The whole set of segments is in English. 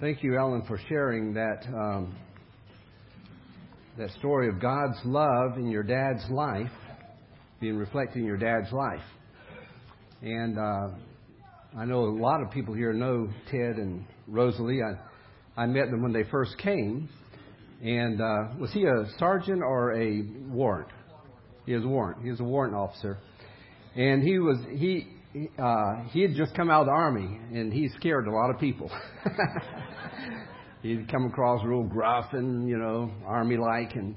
Thank you, Ellen, for sharing that um, that story of God's love in your dad's life, being reflected in your dad's life. And uh, I know a lot of people here know Ted and Rosalie. I, I met them when they first came. And uh, was he a sergeant or a warrant? He was a warrant. He was a warrant officer. And he was he uh, he had just come out of the army, and he scared a lot of people. He'd come across real gruff and you know army like, and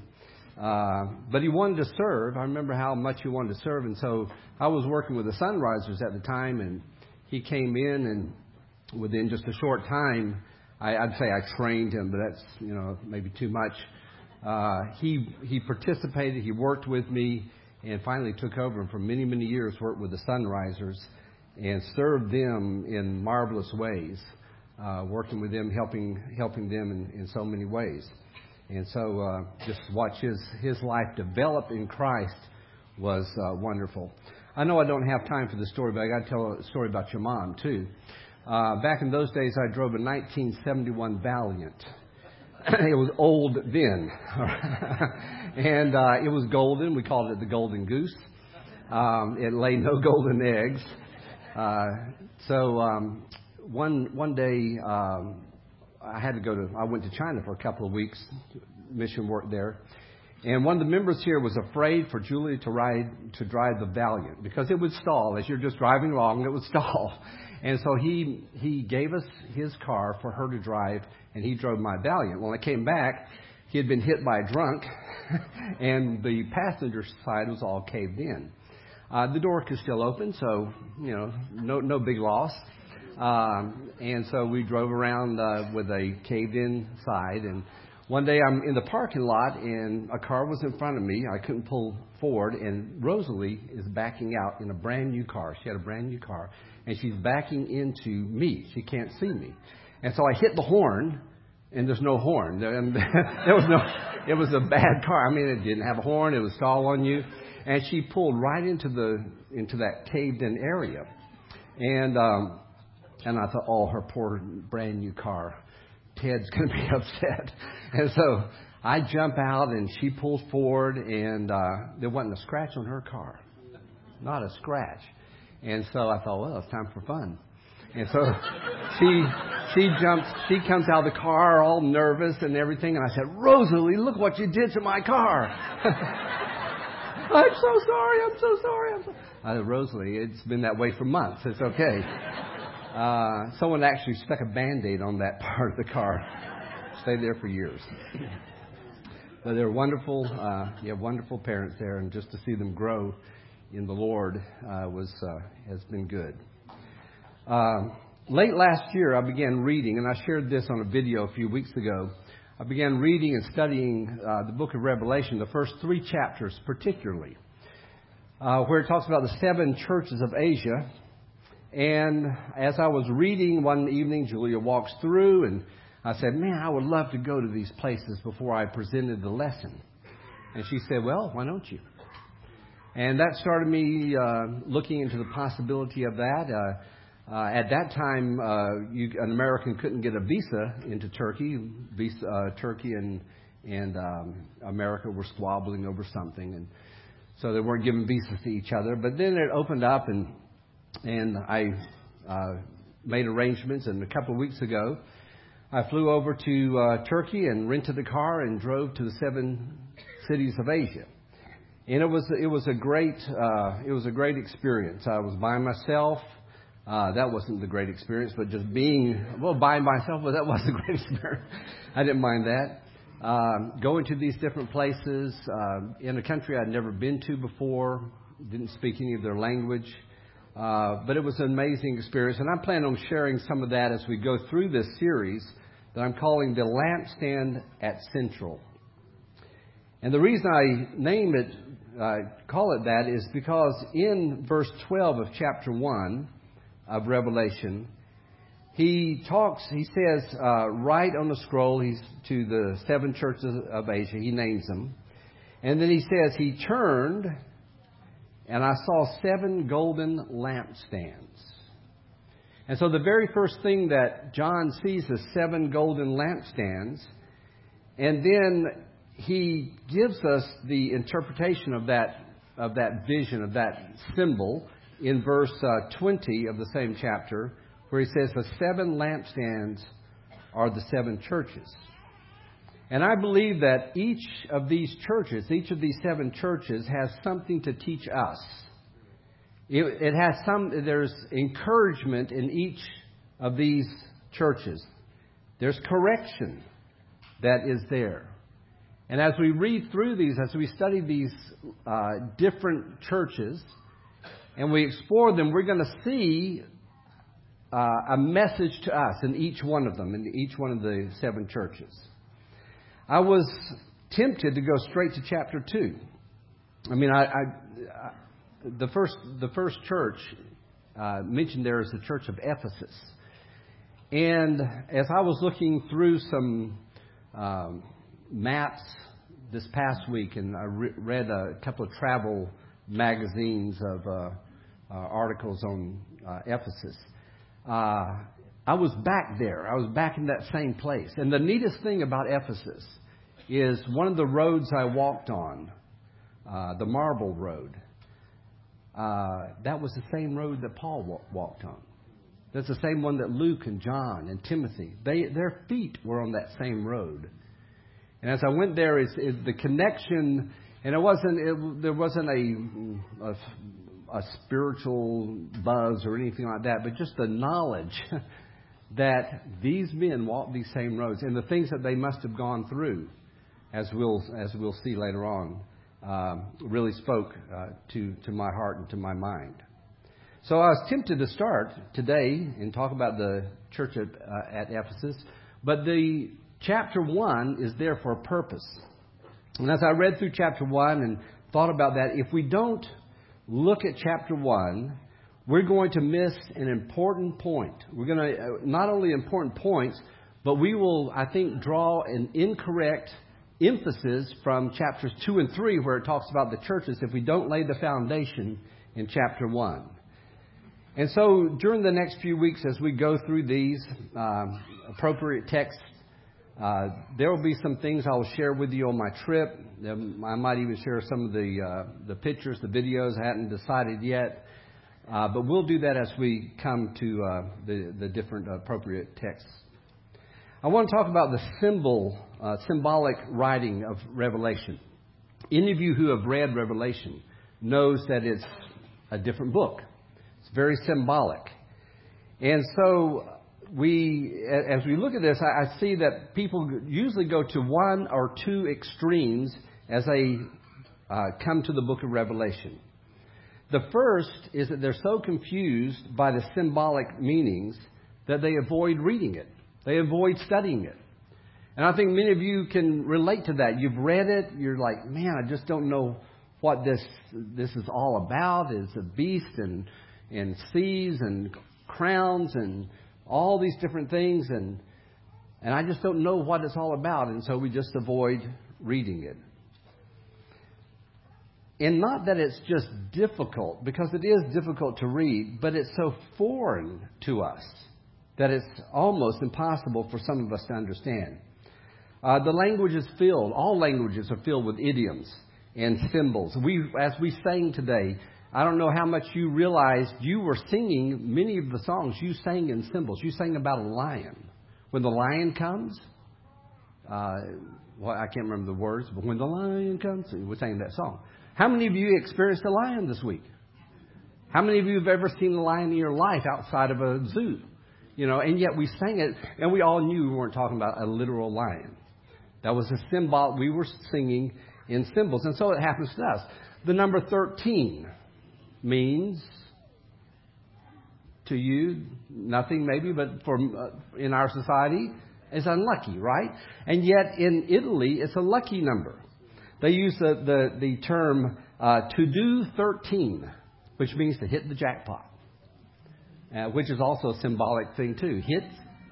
uh, but he wanted to serve. I remember how much he wanted to serve, and so I was working with the Sunrisers at the time, and he came in, and within just a short time, I, I'd say I trained him, but that's you know maybe too much. Uh, he he participated. He worked with me and finally took over and for many, many years worked with the Sunrisers and served them in marvelous ways, uh, working with them, helping, helping them in, in so many ways. And so uh, just watch his, his life develop in Christ was uh, wonderful. I know I don't have time for the story, but I got to tell a story about your mom, too. Uh, back in those days, I drove a 1971 Valiant. it was old then. and uh, it was golden. We called it the Golden Goose. Um, it laid no golden eggs. Uh, so um, one one day um, I had to go to. I went to China for a couple of weeks, mission work there. And one of the members here was afraid for Julie to ride to drive the Valiant because it would stall as you're just driving along. It would stall, and so he he gave us his car for her to drive, and he drove my Valiant. When I came back, he had been hit by a drunk, and the passenger side was all caved in. Uh, the door could still open, so you know, no no big loss. Um, and so we drove around uh, with a caved-in side. And one day I'm in the parking lot, and a car was in front of me. I couldn't pull forward, and Rosalie is backing out in a brand new car. She had a brand new car, and she's backing into me. She can't see me, and so I hit the horn and there's no horn. There, there was no, it was a bad car. I mean, it didn't have a horn. It was stall on you, and she pulled right into the into that caved-in area, and um, and I thought, oh, her poor brand new car. Ted's going to be upset, and so I jump out, and she pulls forward, and uh, there wasn't a scratch on her car, not a scratch, and so I thought, well, it's time for fun. And so she she jumps, she comes out of the car all nervous and everything. And I said, Rosalie, look what you did to my car. I'm so sorry. I'm so sorry. I'm so... Said, Rosalie, it's been that way for months. It's okay. Uh, someone actually stuck a band-aid on that part of the car. Stayed there for years. But they're wonderful. Uh, you have wonderful parents there, and just to see them grow in the Lord uh, was uh, has been good. Um, late last year, I began reading, and I shared this on a video a few weeks ago. I began reading and studying uh, the book of Revelation, the first three chapters particularly, uh, where it talks about the seven churches of Asia. And as I was reading one evening, Julia walks through, and I said, Man, I would love to go to these places before I presented the lesson. And she said, Well, why don't you? And that started me uh, looking into the possibility of that. Uh, uh, at that time, uh, you, an American couldn't get a visa into Turkey. Visa, uh, Turkey and and um, America were squabbling over something, and so they weren't giving visas to each other. But then it opened up, and and I uh, made arrangements. And a couple of weeks ago, I flew over to uh, Turkey and rented a car and drove to the seven cities of Asia. And it was it was a great uh, it was a great experience. I was by myself. Uh, that wasn't the great experience, but just being, well, by myself, well, that was a great experience. I didn't mind that. Um, going to these different places uh, in a country I'd never been to before, didn't speak any of their language. Uh, but it was an amazing experience, and I plan on sharing some of that as we go through this series that I'm calling The Lampstand at Central. And the reason I name it, uh, call it that, is because in verse 12 of chapter 1, of Revelation, he talks, he says, uh, write on the scroll, he's to the seven churches of Asia, he names them. And then he says, he turned, and I saw seven golden lampstands. And so the very first thing that John sees is seven golden lampstands. And then he gives us the interpretation of that, of that vision, of that symbol, in verse uh, 20 of the same chapter, where he says, The seven lampstands are the seven churches. And I believe that each of these churches, each of these seven churches, has something to teach us. It, it has some, there's encouragement in each of these churches. There's correction that is there. And as we read through these, as we study these uh, different churches, and we explore them, we're going to see uh, a message to us in each one of them, in each one of the seven churches. I was tempted to go straight to chapter 2. I mean, I, I, I the, first, the first church uh, mentioned there is the church of Ephesus. And as I was looking through some um, maps this past week, and I re- read a couple of travel magazines of uh, uh, articles on uh, Ephesus. Uh, I was back there. I was back in that same place. And the neatest thing about Ephesus is one of the roads I walked on, uh, the Marble Road. Uh, that was the same road that Paul walked on. That's the same one that Luke and John and Timothy, they, their feet were on that same road. And as I went there, it, the connection, and it wasn't, it, there wasn't a, a, a spiritual buzz or anything like that, but just the knowledge that these men walked these same roads and the things that they must have gone through, as we'll, as we'll see later on, um, really spoke uh, to, to my heart and to my mind. So I was tempted to start today and talk about the church at, uh, at Ephesus, but the chapter 1 is there for a purpose. And as I read through chapter 1 and thought about that, if we don't look at chapter 1, we're going to miss an important point. We're going to, uh, not only important points, but we will, I think, draw an incorrect emphasis from chapters 2 and 3, where it talks about the churches, if we don't lay the foundation in chapter 1. And so, during the next few weeks, as we go through these um, appropriate texts, uh, there will be some things I will share with you on my trip. I might even share some of the uh, the pictures, the videos. I hadn't decided yet, uh, but we'll do that as we come to uh, the the different appropriate texts. I want to talk about the symbol, uh, symbolic writing of Revelation. Any of you who have read Revelation knows that it's a different book. It's very symbolic, and so we, as we look at this, I, see that people usually go to one or two extremes as they uh, come to the book of Revelation. The first is that they're so confused by the symbolic meanings that they avoid reading it. They avoid studying it. And I think many of you can relate to that. You've read it, you're like, man, I just don't know what this this is all about. Is a beast and and seas and crowns and all these different things, and and I just don't know what it's all about, and so we just avoid reading it. And not that it's just difficult, because it is difficult to read, but it's so foreign to us that it's almost impossible for some of us to understand. Uh, the language is filled, all languages are filled with idioms and symbols. We, as we sang today, I don't know how much you realized you were singing many of the songs you sang in symbols. You sang about a lion. When the lion comes, uh, well, I can't remember the words, but when the lion comes, we sang that song. How many of you experienced a lion this week? How many of you have ever seen a lion in your life outside of a zoo? You know, and yet we sang it, and we all knew we weren't talking about a literal lion. That was a symbol. We were singing in symbols, and so it happens to us. The number 13 means to you nothing maybe, but for uh, in our society is unlucky, right? And yet in Italy, it's a lucky number. They use the the, the term uh, to do thirteen, which means to hit the jackpot, uh, which is also a symbolic thing too. Hit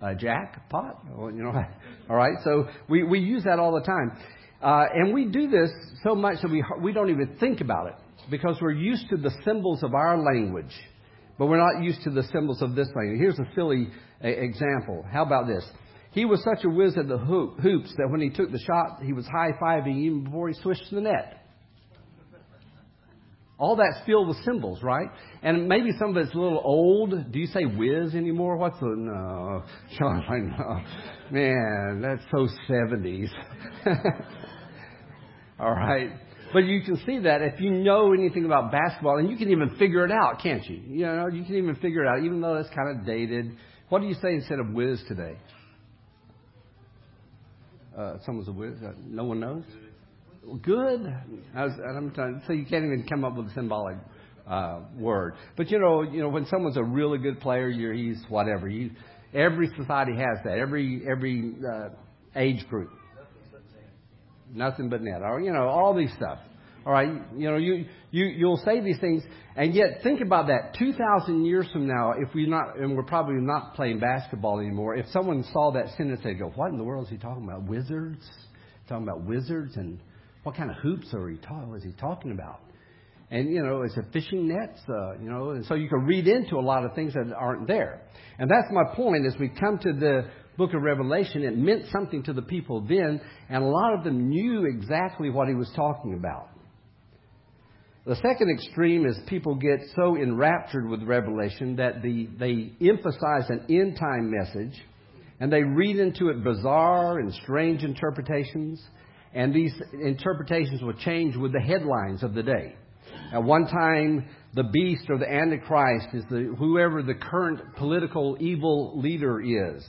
a jackpot, you know. all right, so we we use that all the time. Uh, and we do this so much that we, we don't even think about it because we're used to the symbols of our language but we're not used to the symbols of this language. Here's a silly example. How about this? He was such a whiz at the hoop, hoops that when he took the shot, he was high fiving even before he swished the net. All that's filled with symbols, right? And maybe some of it's a little old. Do you say whiz anymore? What's the no? Sean, I know. Man, that's so seventies. All right. But you can see that if you know anything about basketball, and you can even figure it out, can't you? You know, you can even figure it out, even though it's kind of dated. What do you say instead of whiz today? Uh, someone's a whiz. Uh, no one knows. Good. I was, I'm trying, so you can't even come up with a symbolic uh, word. But you know, you know, when someone's a really good player, you're, he's whatever. You, every society has that. Every every uh, age group. Nothing but net. Or you know, all these stuff. All right, you know, you you you'll say these things, and yet think about that. Two thousand years from now, if we're not, and we're probably not playing basketball anymore. If someone saw that sentence, they'd go, "What in the world is he talking about? Wizards? Talking about wizards? And what kind of hoops are he talking? Was he talking about?" And you know, is it fishing nets? Uh, you know, and so you can read into a lot of things that aren't there. And that's my point. As we come to the book of Revelation, it meant something to the people then, and a lot of them knew exactly what he was talking about. The second extreme is people get so enraptured with Revelation that the, they emphasize an end time message and they read into it bizarre and strange interpretations, and these interpretations will change with the headlines of the day. At one time, the beast or the Antichrist is the, whoever the current political evil leader is.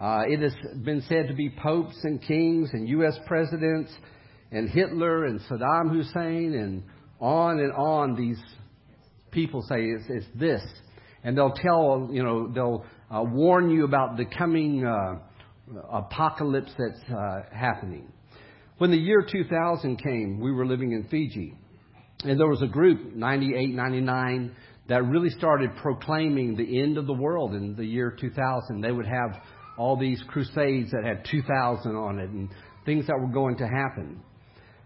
Uh, it has been said to be popes and kings and U.S. presidents and Hitler and Saddam Hussein and on and on these people say it's, it's this. And they'll tell, you know, they'll uh, warn you about the coming uh, apocalypse that's uh, happening. When the year 2000 came, we were living in Fiji. And there was a group, 98, 99, that really started proclaiming the end of the world in the year 2000. They would have all these crusades that had 2,000 on it and things that were going to happen.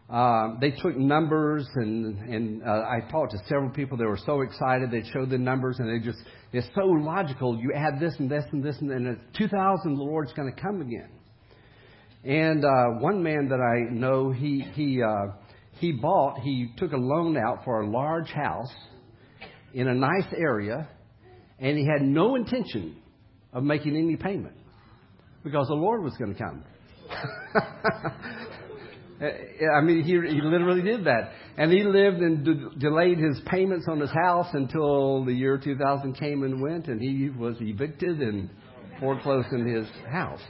Uh, they took numbers, and and uh, I talked to several people. They were so excited. They showed the numbers, and they just it's so logical. You add this and this and this, and then 2000, the Lord's going to come again. And uh, one man that I know, he he uh, he bought, he took a loan out for a large house in a nice area, and he had no intention of making any payment because the Lord was going to come. I mean, he, he literally did that. And he lived and de- delayed his payments on his house until the year 2000 came and went, and he was evicted and foreclosed in his house.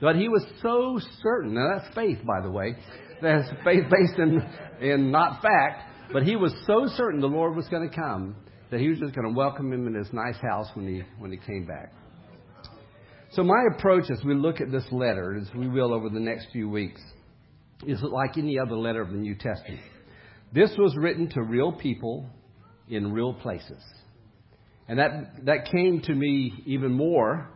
But he was so certain, now that's faith, by the way. That's faith based in, in not fact, but he was so certain the Lord was going to come that he was just going to welcome him in his nice house when he, when he came back. So my approach as we look at this letter, as we will over the next few weeks, is like any other letter of the New Testament. This was written to real people in real places. And that, that came to me even more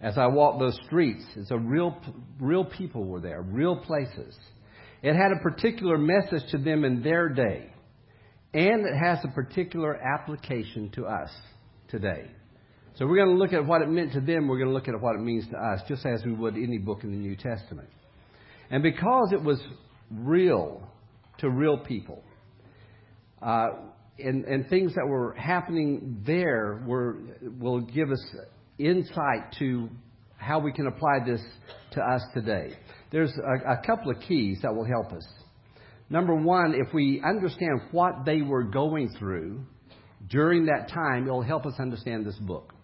as I walked those streets. It's a real, real people were there, real places. It had a particular message to them in their day. And it has a particular application to us today. So we're going to look at what it meant to them. We're going to look at what it means to us, just as we would any book in the New Testament. And because it was real to real people, uh, and, and things that were happening there were, will give us insight to how we can apply this to us today. There's a, a couple of keys that will help us. Number one, if we understand what they were going through during that time, it'll help us understand this book.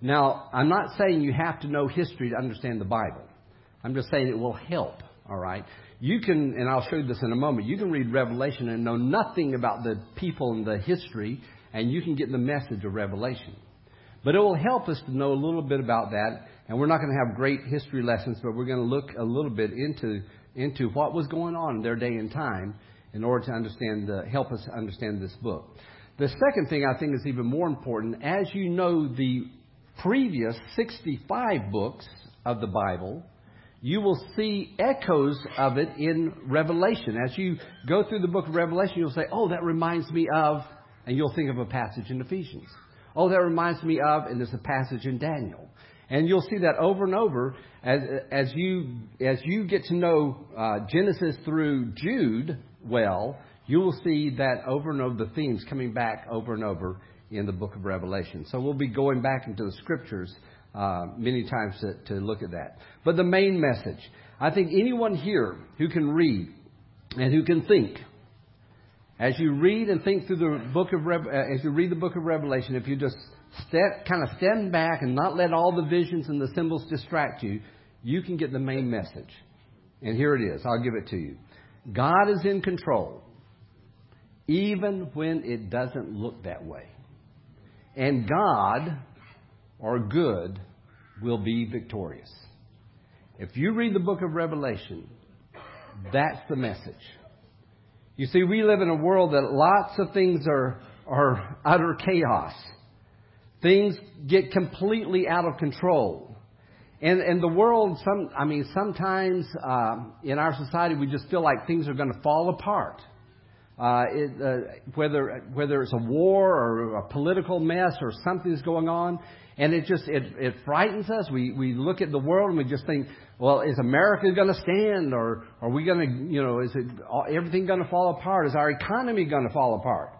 Now, I'm not saying you have to know history to understand the Bible. I'm just saying it will help, all right? You can, and I'll show you this in a moment, you can read Revelation and know nothing about the people and the history, and you can get the message of Revelation. But it will help us to know a little bit about that, and we're not going to have great history lessons, but we're going to look a little bit into, into what was going on in their day and time in order to understand, the, help us understand this book. The second thing I think is even more important, as you know the previous 65 books of the Bible, you will see echoes of it in Revelation. As you go through the book of Revelation, you'll say, oh, that reminds me of and you'll think of a passage in Ephesians. Oh, that reminds me of, and there's a passage in Daniel. And you'll see that over and over as, as, you, as you get to know uh, Genesis through Jude well, you will see that over and over the themes coming back over and over in the book of Revelation. So we'll be going back into the scriptures uh, many times to, to look at that. But the main message, I think anyone here who can read and who can think, as you read and think through the book of Re- uh, as you read the book of Revelation, if you just step, kind of stand back and not let all the visions and the symbols distract you, you can get the main message. And here it is. I'll give it to you. God is in control, even when it doesn't look that way. And God, or good, will be victorious. If you read the book of Revelation, that's the message. You see, we live in a world that lots of things are, are utter chaos. Things get completely out of control. And, and the world, some, I mean, sometimes uh, in our society, we just feel like things are going to fall apart. Uh, it, uh, whether whether it's a war or a political mess or something's going on, and it just it, it frightens us. We we look at the world and we just think, well, is America going to stand, or are we going to, you know, is it everything going to fall apart? Is our economy going to fall apart?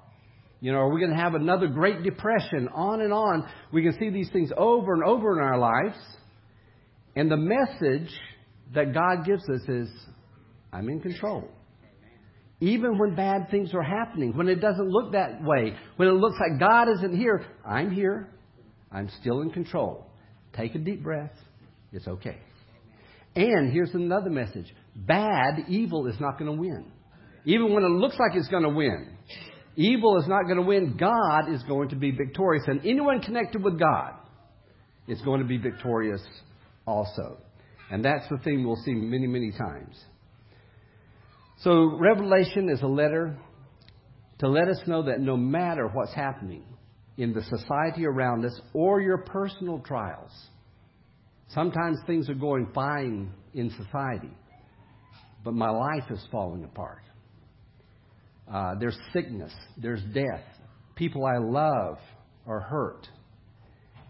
You know, are we going to have another Great Depression? On and on. We can see these things over and over in our lives. And the message that God gives us is, I'm in control. Even when bad things are happening, when it doesn't look that way, when it looks like God isn't here, I'm here. I'm still in control. Take a deep breath. It's okay. And here's another message bad, evil is not going to win. Even when it looks like it's going to win, Evil is not going to win. God is going to be victorious. And anyone connected with God is going to be victorious also. And that's the thing we'll see many, many times. So, Revelation is a letter to let us know that no matter what's happening in the society around us or your personal trials, sometimes things are going fine in society, but my life is falling apart. Uh, there's sickness, there's death. People I love are hurt.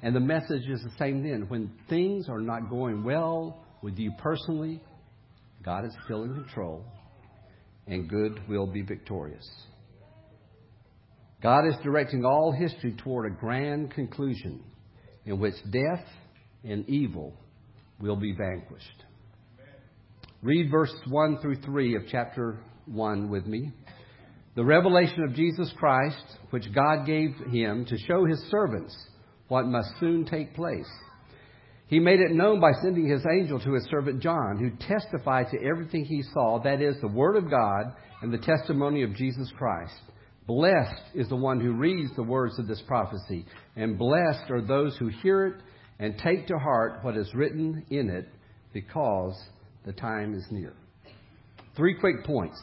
And the message is the same then. When things are not going well with you personally, God is still in control, and good will be victorious. God is directing all history toward a grand conclusion in which death and evil will be vanquished. Read verses 1 through 3 of chapter 1 with me the revelation of Jesus Christ, which God gave him to show his servants what must soon take place. He made it known by sending his angel to his servant John, who testified to everything he saw, that is, the Word of God and the testimony of Jesus Christ. Blessed is the one who reads the words of this prophecy, and blessed are those who hear it and take to heart what is written in it, because the time is near. Three quick points.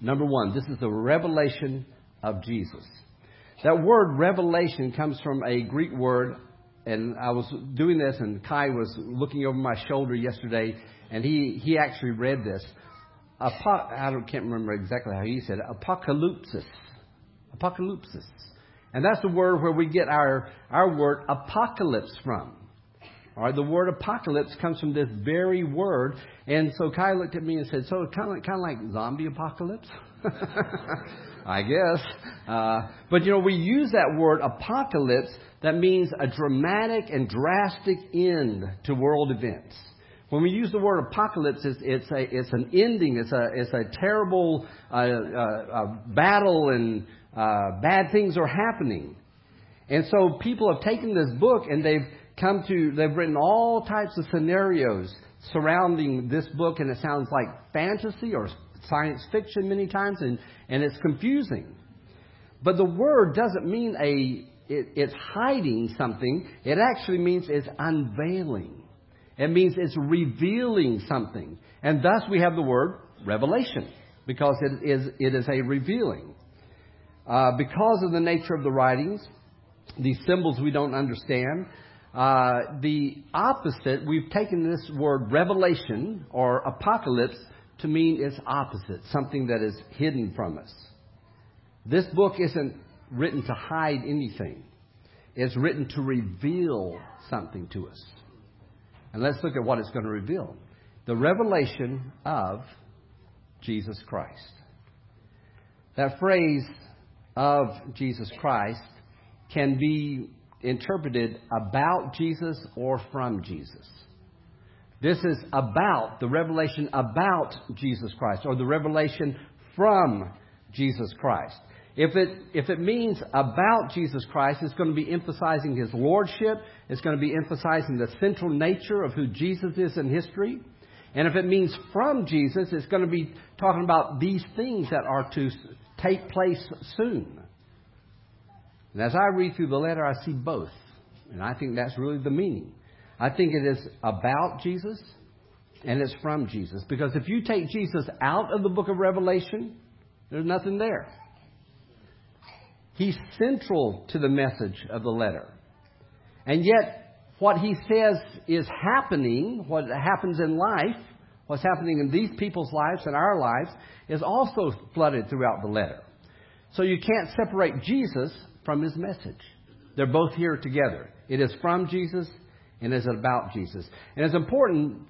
Number one, this is the revelation of Jesus. That word revelation comes from a Greek word, and I was doing this, and Kai was looking over my shoulder yesterday, and he, he actually read this. Apo- I can't remember exactly how he said it. Apocalypsis. Apocalypsis. And that's the word where we get our, our word apocalypse from. The word apocalypse comes from this very word. And so Kai looked at me and said, So kind of kind of like zombie apocalypse? I guess. Uh, but you know, we use that word apocalypse that means a dramatic and drastic end to world events. When we use the word apocalypse, it's, it's, a, it's an ending, it's a, it's a terrible uh, uh, battle, and uh, bad things are happening. And so people have taken this book and they've come to, they've written all types of scenarios surrounding this book, and it sounds like fantasy or science fiction many times, and, and it's confusing. But the word doesn't mean a, it, it's hiding something, it actually means it's unveiling. It means it's revealing something. And thus we have the word revelation, because it is, it is a revealing. Uh, because of the nature of the writings, these symbols we don't understand, uh, the opposite, we've taken this word revelation or apocalypse to mean its opposite, something that is hidden from us. This book isn't written to hide anything. It's written to reveal something to us. And let's look at what it's going to reveal the revelation of Jesus Christ. That phrase of Jesus Christ can be interpreted about Jesus or from Jesus. This is about the revelation about Jesus Christ or the revelation from Jesus Christ. If it, if it means about Jesus Christ, it's going to be emphasizing his lordship. It's going to be emphasizing the central nature of who Jesus is in history. And if it means from Jesus, it's going to be talking about these things that are to take place soon. And as I read through the letter, I see both. And I think that's really the meaning. I think it is about Jesus and it's from Jesus. Because if you take Jesus out of the book of Revelation, there's nothing there. He's central to the message of the letter. And yet, what he says is happening, what happens in life, what's happening in these people's lives and our lives, is also flooded throughout the letter. So you can't separate Jesus from his message. They're both here together. It is from Jesus and it is about Jesus. And it's important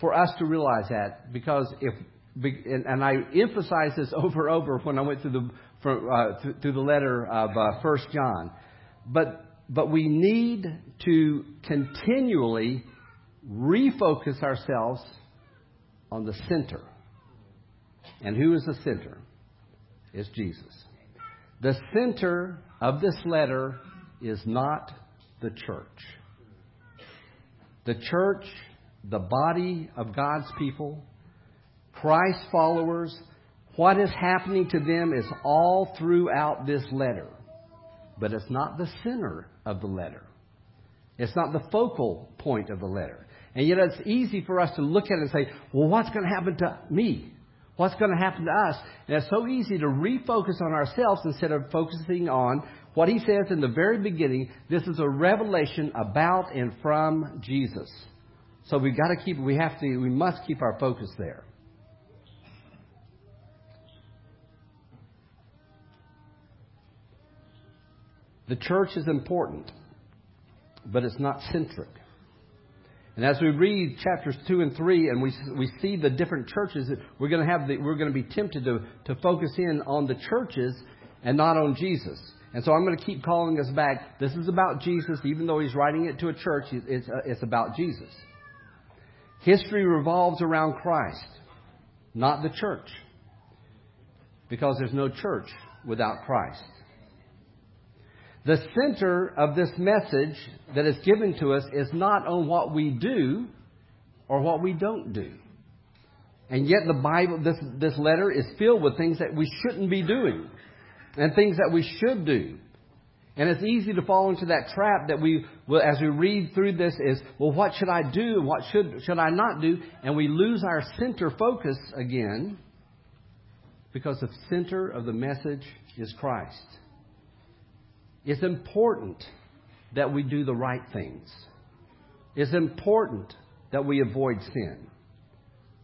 for us to realize that because if and I emphasize this over and over when I went through the uh, through the letter of uh, First John, but but we need to continually refocus ourselves on the center. And who is the center? Is Jesus. The center of this letter is not the church. The church, the body of God's people, Christ followers, what is happening to them is all throughout this letter. But it's not the center of the letter. It's not the focal point of the letter. And yet it's easy for us to look at it and say, well, what's going to happen to me? What's going to happen to us? And it's so easy to refocus on ourselves instead of focusing on what he says in the very beginning. This is a revelation about and from Jesus. So we've got to keep, we have to, we must keep our focus there. The church is important, but it's not centric. And as we read chapters two and three, and we we see the different churches, we're going to have the, we're going to be tempted to to focus in on the churches and not on Jesus. And so I'm going to keep calling us back. This is about Jesus, even though he's writing it to a church. It's uh, it's about Jesus. History revolves around Christ, not the church, because there's no church without Christ. The center of this message that is given to us is not on what we do or what we don't do. And yet the Bible, this, this letter is filled with things that we shouldn't be doing and things that we should do. And it's easy to fall into that trap that we, as we read through this, is, well, what should I do and what should, should I not do? And we lose our center focus again because the center of the message is Christ. It's important that we do the right things. It's important that we avoid sin.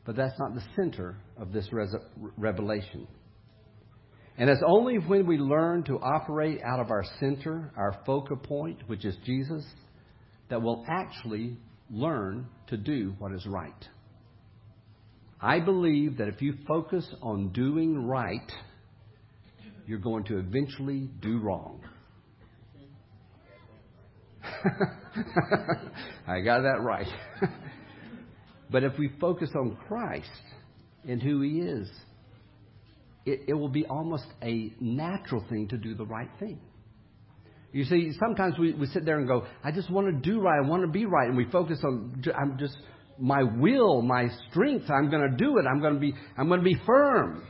But that's not the center of this res- revelation. And it's only when we learn to operate out of our center, our focal point, which is Jesus, that we'll actually learn to do what is right. I believe that if you focus on doing right, you're going to eventually do wrong. I got that right. but if we focus on Christ and who He is, it, it will be almost a natural thing to do the right thing. You see, sometimes we, we sit there and go, I just want to do right, I want to be right, and we focus on, I'm just, my will, my strength, I'm going to do it, I'm going to be, I'm going to be firm.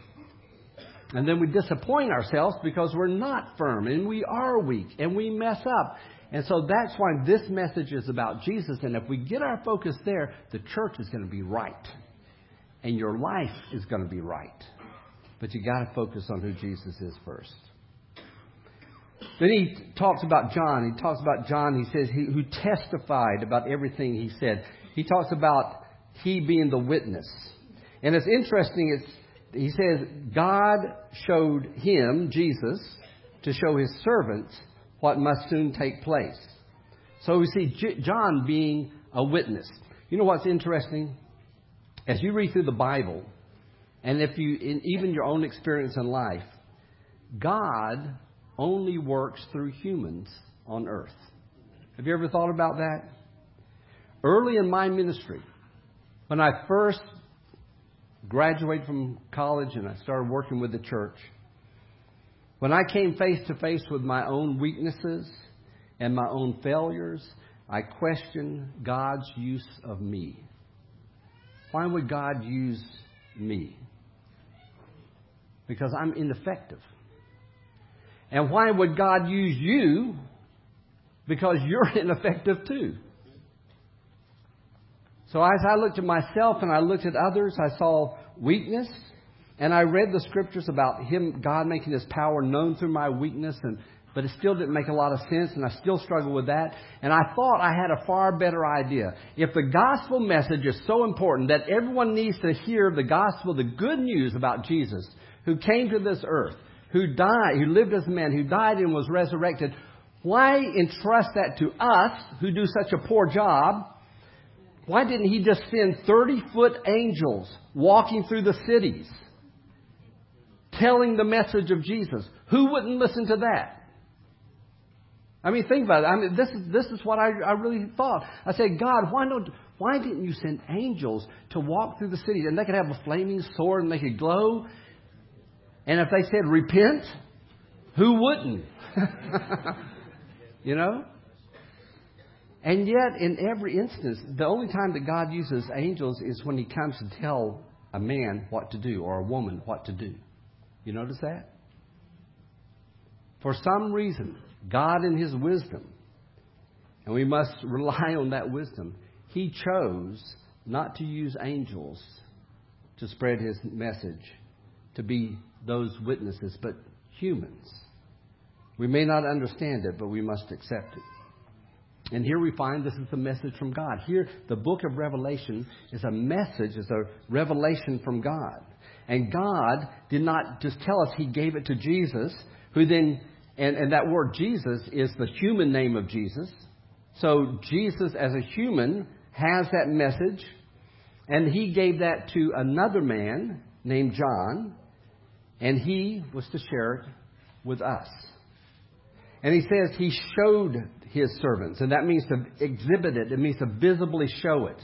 And then we disappoint ourselves because we're not firm and we are weak and we mess up. And so that's why this message is about Jesus. And if we get our focus there, the church is going to be right. And your life is going to be right. But you got to focus on who Jesus is first. Then he talks about John. He talks about John. He says he, who testified about everything he said. He talks about he being the witness. And it's interesting. It's, he says God showed him, Jesus, to show his servants what must soon take place. So we see J- John being a witness. You know what's interesting? As you read through the Bible, and if you, even your own experience in life, God only works through humans on earth. Have you ever thought about that? Early in my ministry, when I first graduated from college and I started working with the church, when I came face to face with my own weaknesses and my own failures, I questioned God's use of me. Why would God use me? Because I'm ineffective. And why would God use you? Because you're ineffective too. So as I looked at myself and I looked at others, I saw weakness. And I read the scriptures about him, God making his power known through my weakness, and but it still didn't make a lot of sense, and I still struggle with that. And I thought I had a far better idea. If the gospel message is so important that everyone needs to hear the gospel, the good news about Jesus, who came to this earth, who died, who lived as a man, who died and was resurrected, why entrust that to us who do such a poor job? Why didn't he just send 30 foot angels walking through the cities telling the message of Jesus? Who wouldn't listen to that? I mean, think about it. I mean, this is, this is what I, I really thought. I said, God, why, don't, why didn't you send angels to walk through the city? And they could have a flaming sword and they could glow. And if they said, repent, who wouldn't? you know? And yet, in every instance, the only time that God uses angels is when He comes to tell a man what to do or a woman what to do. You notice that? For some reason, God in His wisdom, and we must rely on that wisdom, He chose not to use angels to spread His message, to be those witnesses, but humans. We may not understand it, but we must accept it. And here we find this is the message from God. Here, the book of Revelation is a message, is a revelation from God. And God did not just tell us He gave it to Jesus, who then, and, and that word Jesus is the human name of Jesus. So Jesus, as a human, has that message, and He gave that to another man named John, and he was to share it with us. And he says he showed his servants, and that means to exhibit it, it means to visibly show it.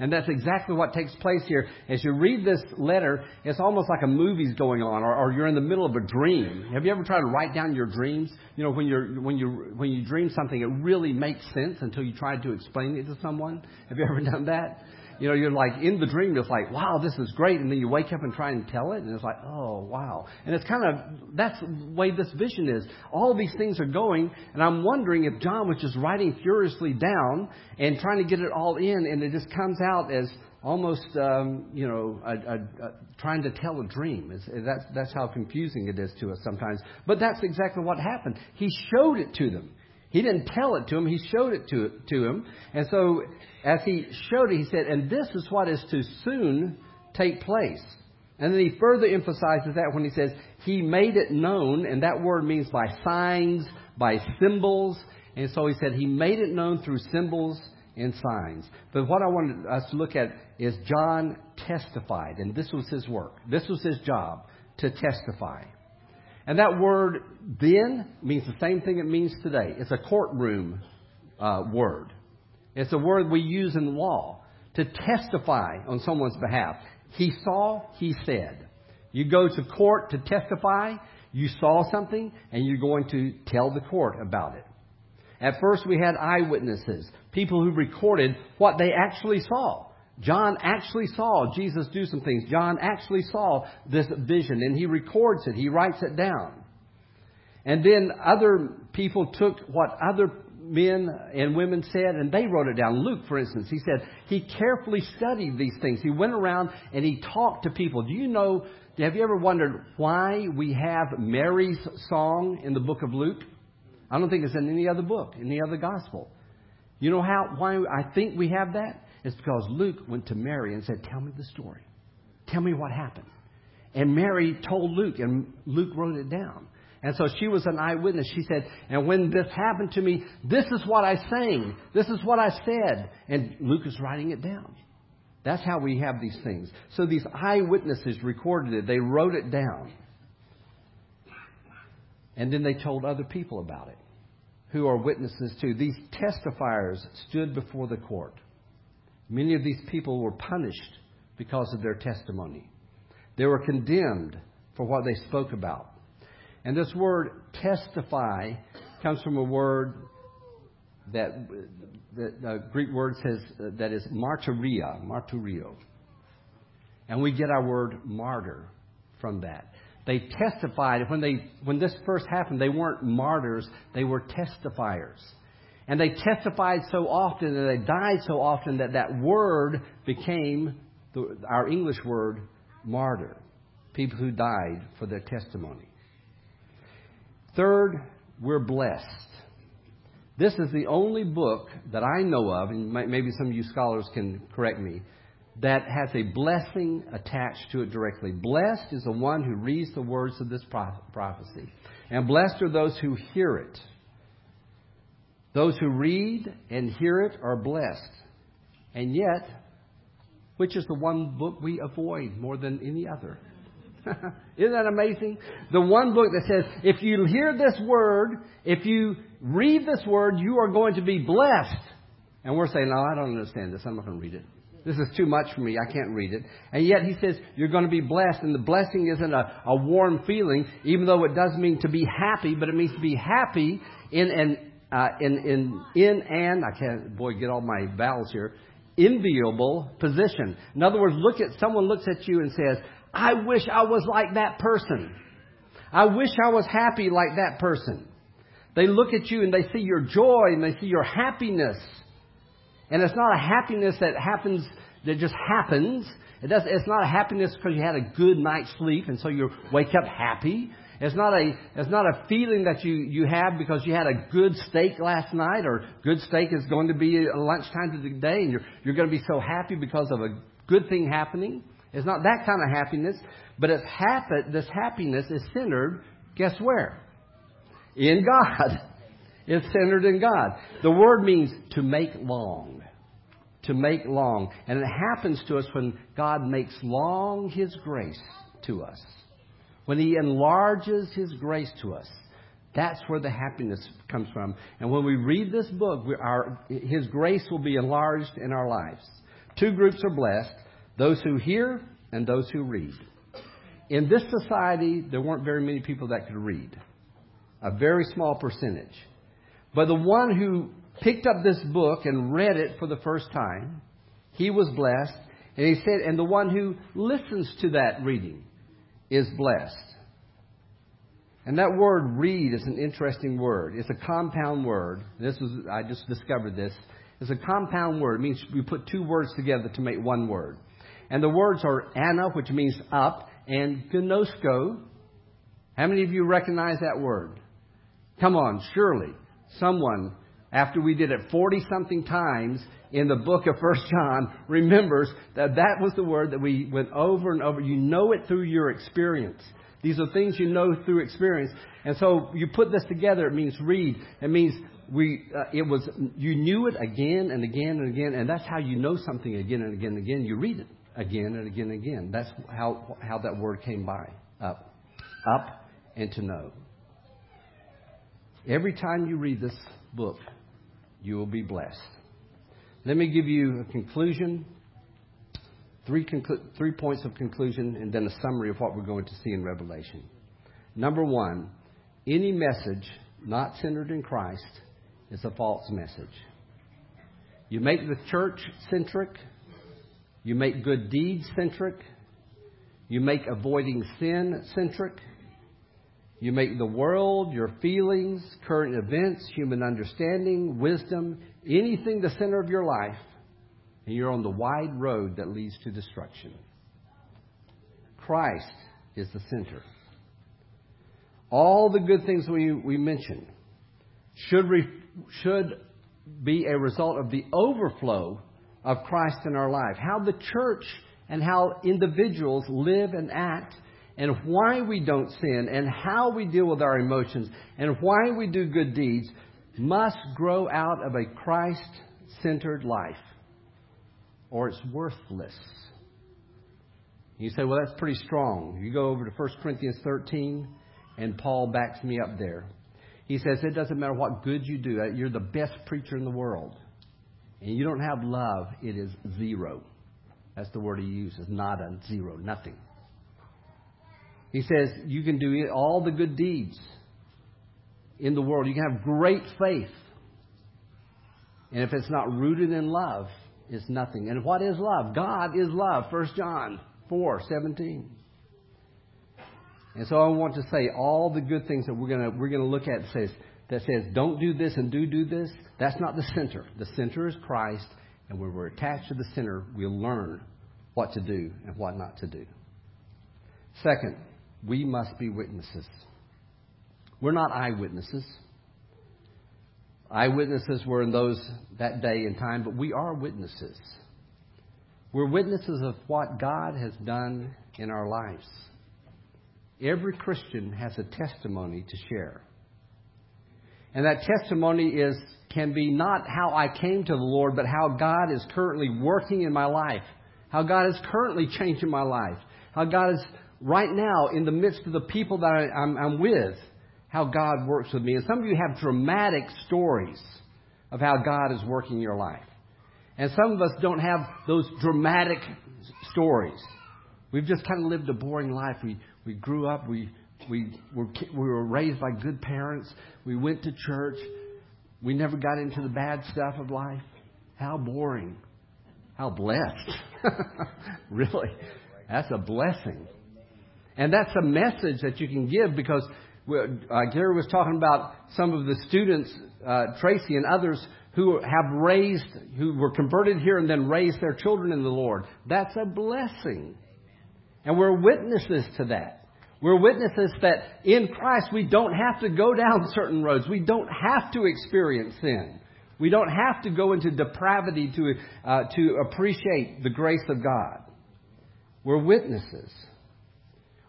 And that's exactly what takes place here. As you read this letter, it's almost like a movie's going on, or, or, you're in the middle of a dream. Have you ever tried to write down your dreams? You know, when you're when you when you dream something, it really makes sense until you try to explain it to someone. Have you ever done that? You know, you're like in the dream, it's like, wow, this is great. And then you wake up and try and tell it, and it's like, oh, wow. And it's kind of, that's the way this vision is. All these things are going, and I'm wondering if John was just writing furiously down and trying to get it all in, and it just comes out as almost, um, you know, a, a, a, trying to tell a dream. It's, that's, that's how confusing it is to us sometimes. But that's exactly what happened. He showed it to them. He didn't tell it to him, he showed it to, to him. And so, as he showed it, he said, And this is what is to soon take place. And then he further emphasizes that when he says, He made it known, and that word means by signs, by symbols. And so he said, He made it known through symbols and signs. But what I wanted us to look at is John testified, and this was his work. This was his job, to testify. And that word then means the same thing it means today. It's a courtroom uh, word. It's a word we use in law to testify on someone's behalf. He saw, he said. You go to court to testify, you saw something, and you're going to tell the court about it. At first, we had eyewitnesses, people who recorded what they actually saw. John actually saw Jesus do some things. John actually saw this vision and he records it. He writes it down. And then other people took what other men and women said and they wrote it down. Luke, for instance, he said he carefully studied these things. He went around and he talked to people. Do you know, have you ever wondered why we have Mary's song in the book of Luke? I don't think it's in any other book, any other gospel. You know how, why I think we have that? It's because Luke went to Mary and said, Tell me the story. Tell me what happened. And Mary told Luke, and Luke wrote it down. And so she was an eyewitness. She said, and when this happened to me, this is what I sang. This is what I said. And Luke is writing it down. That's how we have these things. So these eyewitnesses recorded it. They wrote it down. And then they told other people about it who are witnesses too. These testifiers stood before the court. Many of these people were punished because of their testimony. They were condemned for what they spoke about. And this word testify comes from a word that the Greek word says uh, that is martyria, martyrio. And we get our word martyr from that. They testified when they when this first happened, they weren't martyrs, they were testifiers. And they testified so often and they died so often that that word became the, our English word martyr. People who died for their testimony. Third, we're blessed. This is the only book that I know of, and maybe some of you scholars can correct me, that has a blessing attached to it directly. Blessed is the one who reads the words of this prophecy, and blessed are those who hear it. Those who read and hear it are blessed. And yet, which is the one book we avoid more than any other? Isn't that amazing? The one book that says, if you hear this word, if you read this word, you are going to be blessed. And we're saying, no, I don't understand this. I'm not going to read it. This is too much for me. I can't read it. And yet he says you're going to be blessed. And the blessing isn't a, a warm feeling, even though it does mean to be happy, but it means to be happy in an, uh, in, in, in an, I can't, boy, get all my vowels here, enviable position. In other words, look at, someone looks at you and says, I wish I was like that person. I wish I was happy like that person. They look at you and they see your joy and they see your happiness. And it's not a happiness that happens, that just happens. It does, it's not a happiness because you had a good night's sleep and so you wake up happy. It's not a, it's not a feeling that you, you have because you had a good steak last night or good steak is going to be lunchtime today and you're, you're going to be so happy because of a good thing happening. It's not that kind of happiness, but it's happen, this happiness is centered, guess where? In God. It's centered in God. The word means to make long. To make long. And it happens to us when God makes long His grace to us. When He enlarges His grace to us. That's where the happiness comes from. And when we read this book, our, His grace will be enlarged in our lives. Two groups are blessed those who hear and those who read. In this society, there weren't very many people that could read, a very small percentage. But the one who picked up this book and read it for the first time, he was blessed. And he said, and the one who listens to that reading is blessed. And that word read is an interesting word. It's a compound word. This was I just discovered this. It's a compound word. It means we put two words together to make one word. And the words are anna, which means up, and gnosko. How many of you recognize that word? Come on, surely someone, after we did it 40 something times in the book of First John, remembers that that was the word that we went over and over. You know it through your experience. These are things you know through experience. And so you put this together, it means read. It means we, uh, it was, you knew it again and again and again, and that's how you know something again and again and again. You read it again and again and again. That's how, how that word came by. Up. Up and to know. Every time you read this book, you will be blessed. Let me give you a conclusion, three, conclu- three points of conclusion, and then a summary of what we're going to see in Revelation. Number one, any message not centered in Christ is a false message. You make the church centric, you make good deeds centric. You make avoiding sin centric. You make the world, your feelings, current events, human understanding, wisdom, anything the center of your life, and you're on the wide road that leads to destruction. Christ is the center. All the good things we, we mentioned should, re, should be a result of the overflow of Christ in our life, how the church and how individuals live and act and why we don't sin and how we deal with our emotions and why we do good deeds must grow out of a Christ centered life, or it's worthless. You say, well, that's pretty strong. You go over to 1 Corinthians 13, and Paul backs me up there. He says, it doesn't matter what good you do, you're the best preacher in the world. And you don't have love, it is zero. That's the word he uses, not a zero, nothing. He says, you can do all the good deeds in the world. You can have great faith. And if it's not rooted in love, it's nothing. And what is love? God is love. 1 John 4 17. And so I want to say all the good things that we're going to we're going to look at says that says don't do this and do do this. That's not the center. The center is Christ, and when we're attached to the center, we'll learn what to do and what not to do. Second, we must be witnesses. We're not eyewitnesses. Eyewitnesses were in those that day and time, but we are witnesses. We're witnesses of what God has done in our lives. Every Christian has a testimony to share. And that testimony is can be not how I came to the Lord, but how God is currently working in my life. How God is currently changing my life. How God is right now in the midst of the people that I, I'm, I'm with how God works with me. And some of you have dramatic stories of how God is working in your life. And some of us don't have those dramatic stories. We've just kind of lived a boring life. We, we grew up, we, we, were, we were raised by good parents, we went to church, we never got into the bad stuff of life. How boring. How blessed. really. That's a blessing. And that's a message that you can give because uh, Gary was talking about some of the students, uh, Tracy and others, who have raised, who were converted here and then raised their children in the Lord. That's a blessing. And we're witnesses to that. We're witnesses that in Christ we don't have to go down certain roads. We don't have to experience sin. We don't have to go into depravity to, uh, to appreciate the grace of God. We're witnesses.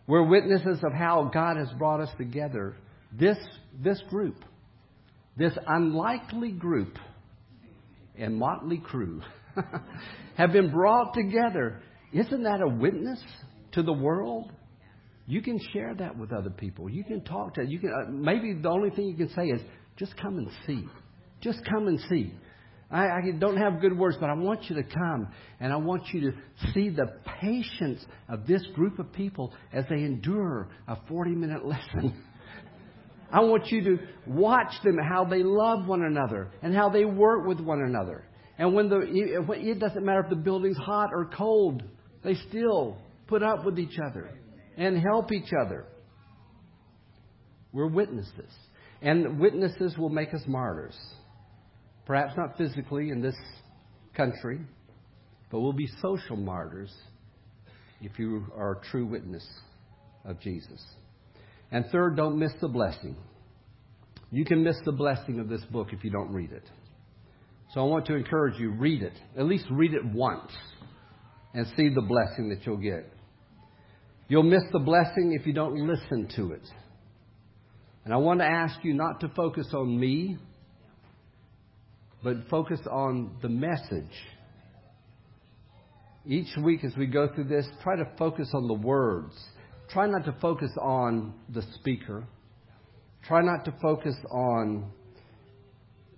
We're witnesses of how God has brought us together. This, this group, this unlikely group and motley crew have been brought together. Isn't that a witness to the world? You can share that with other people. You can talk to. You can uh, maybe the only thing you can say is just come and see. Just come and see. I, I don't have good words, but I want you to come and I want you to see the patience of this group of people as they endure a 40 minute lesson. I want you to watch them how they love one another and how they work with one another. And when the it doesn't matter if the building's hot or cold, they still put up with each other and help each other. We're witnesses. And witnesses will make us martyrs. Perhaps not physically in this country, but we'll be social martyrs if you are a true witness of Jesus. And third, don't miss the blessing. You can miss the blessing of this book if you don't read it. So I want to encourage you, read it. At least read it once and see the blessing that you'll get. You'll miss the blessing if you don't listen to it. And I want to ask you not to focus on me but focus on the message. Each week as we go through this, try to focus on the words. Try not to focus on the speaker. Try not to focus on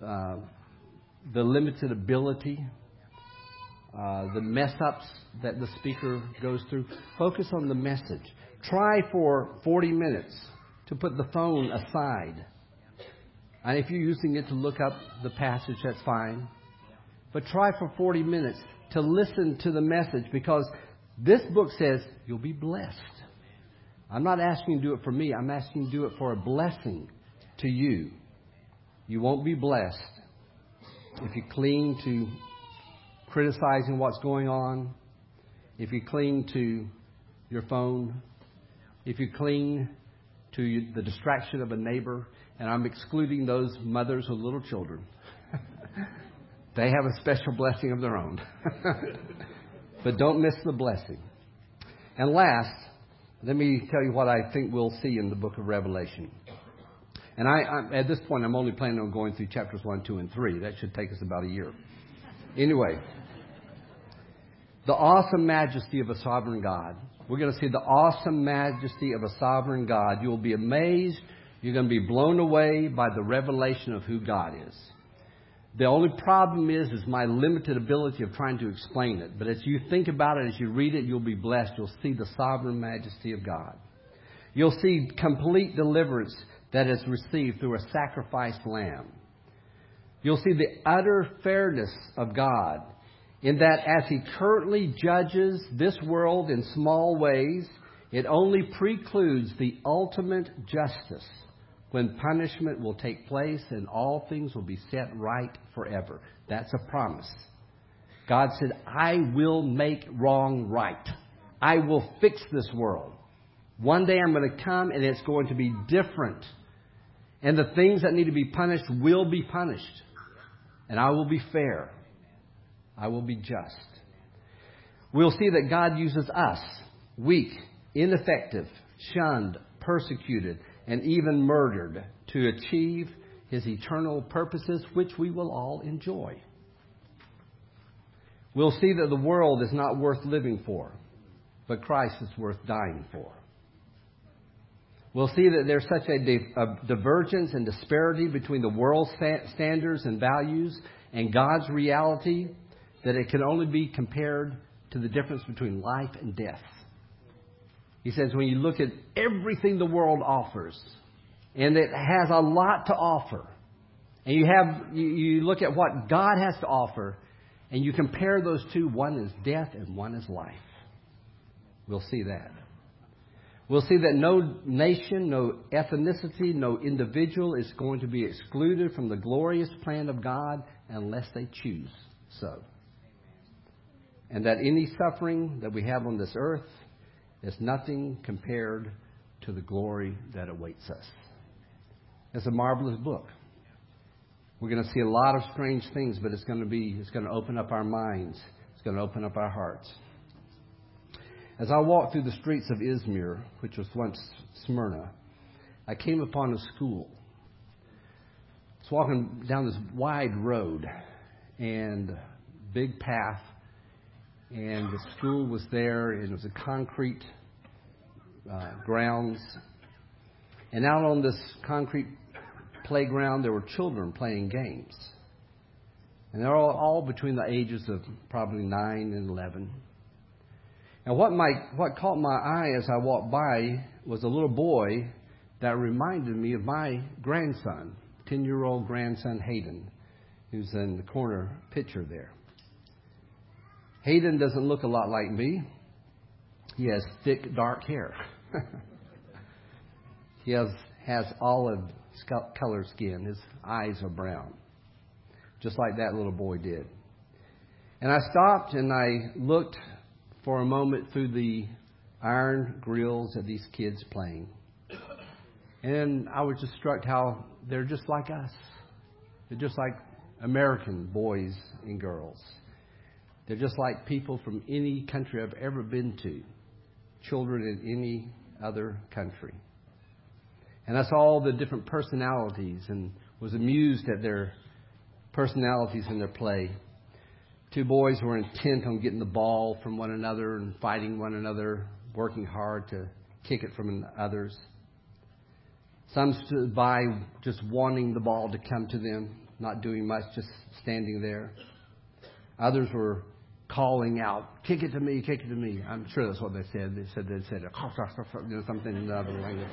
uh, the limited ability, uh, the mess ups that the speaker goes through. Focus on the message. Try for 40 minutes to put the phone aside and if you're using it to look up the passage, that's fine. But try for 40 minutes to listen to the message because this book says you'll be blessed. I'm not asking you to do it for me, I'm asking you to do it for a blessing to you. You won't be blessed if you cling to criticizing what's going on, if you cling to your phone, if you cling to the distraction of a neighbor, and I'm excluding those mothers with little children. they have a special blessing of their own. but don't miss the blessing. And last, let me tell you what I think we'll see in the book of Revelation. And I, I, at this point, I'm only planning on going through chapters 1, 2, and 3. That should take us about a year. Anyway, the awesome majesty of a sovereign God. We're going to see the awesome majesty of a sovereign God. You'll be amazed. You're going to be blown away by the revelation of who God is. The only problem is, is my limited ability of trying to explain it. But as you think about it, as you read it, you'll be blessed. You'll see the sovereign majesty of God. You'll see complete deliverance that is received through a sacrificed lamb. You'll see the utter fairness of God in that as He currently judges this world in small ways, it only precludes the ultimate justice when punishment will take place and all things will be set right forever. That's a promise. God said, I will make wrong right. I will fix this world. One day I'm going to come and it's going to be different. And the things that need to be punished will be punished. And I will be fair. I will be just. We'll see that God uses us, weak, ineffective, shunned, persecuted, and even murdered to achieve his eternal purposes, which we will all enjoy. We'll see that the world is not worth living for, but Christ is worth dying for. We'll see that there's such a, di- a divergence and disparity between the world's sta- standards and values and God's reality that it can only be compared to the difference between life and death. He says, when you look at everything the world offers, and it has a lot to offer, and you have you, look at what God has to offer, and you compare those two, one is death and one is life. We'll see that. We'll see that no nation, no ethnicity, no individual is going to be excluded from the glorious plan of God unless they choose so. And that any suffering that we have on this earth is nothing compared to the glory that awaits us. It's a marvelous book. We're going to see a lot of strange things, but it's going to be it's going to open up our minds. It's going to open up our hearts. As I walked through the streets of Izmir, which was once Smyrna, I came upon a school. I was walking down this wide road and big path and the school was there, and it was a concrete uh, grounds. And out on this concrete playground, there were children playing games. And they're all, all between the ages of probably 9 and 11. And what, my, what caught my eye as I walked by was a little boy that reminded me of my grandson, 10 year old grandson Hayden, who's in the corner picture there. Hayden doesn't look a lot like me. He has thick, dark hair. he has, has olive color skin. His eyes are brown, just like that little boy did. And I stopped and I looked for a moment through the iron grills of these kids playing. And I was just struck how they're just like us. They're just like American boys and girls. They're just like people from any country I've ever been to, children in any other country. And I saw all the different personalities and was amused at their personalities in their play. Two boys were intent on getting the ball from one another and fighting one another, working hard to kick it from others. Some stood by just wanting the ball to come to them, not doing much, just standing there. Others were calling out, kick it to me, kick it to me. I'm sure that's what they said. They said they said something in another language.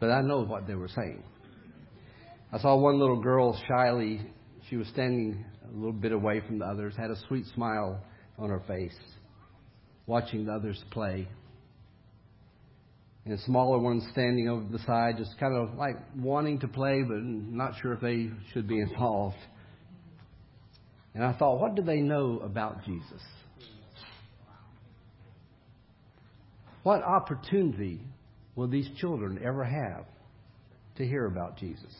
But I know what they were saying. I saw one little girl shyly, she was standing a little bit away from the others, had a sweet smile on her face, watching the others play. And a smaller ones standing over the side, just kind of like wanting to play, but not sure if they should be involved. And I thought, what do they know about Jesus? What opportunity will these children ever have to hear about Jesus?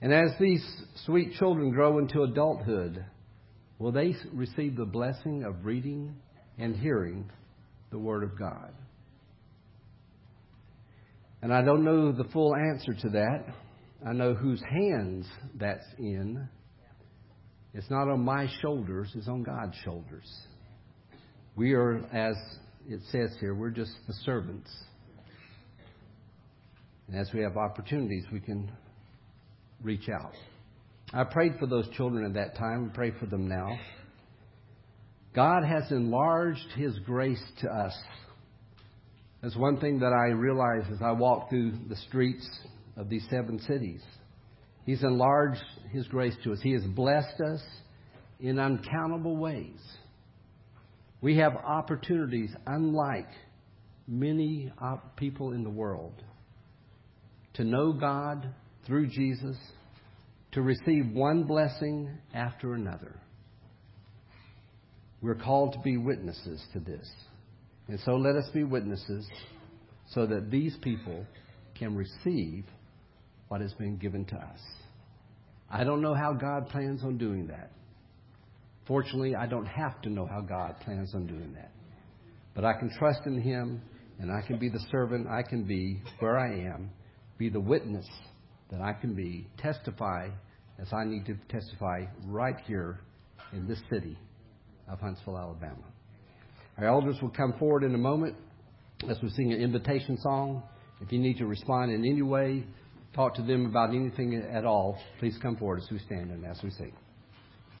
And as these sweet children grow into adulthood, will they receive the blessing of reading and hearing the Word of God? And I don't know the full answer to that. I know whose hands that's in. It's not on my shoulders, it's on God's shoulders. We are, as it says here, we're just the servants. And as we have opportunities, we can reach out. I prayed for those children at that time. I pray for them now. God has enlarged His grace to us. That's one thing that I realize as I walk through the streets of these seven cities. He's enlarged His grace to us. He has blessed us in uncountable ways. We have opportunities unlike many people in the world to know God through Jesus, to receive one blessing after another. We're called to be witnesses to this. And so let us be witnesses so that these people can receive what has been given to us. I don't know how God plans on doing that. Fortunately, I don't have to know how God plans on doing that. But I can trust in Him and I can be the servant I can be where I am, be the witness that I can be, testify as I need to testify right here in this city of Huntsville, Alabama. Our elders will come forward in a moment as we sing an invitation song. If you need to respond in any way, talk to them about anything at all, please come forward as we stand and as we sing.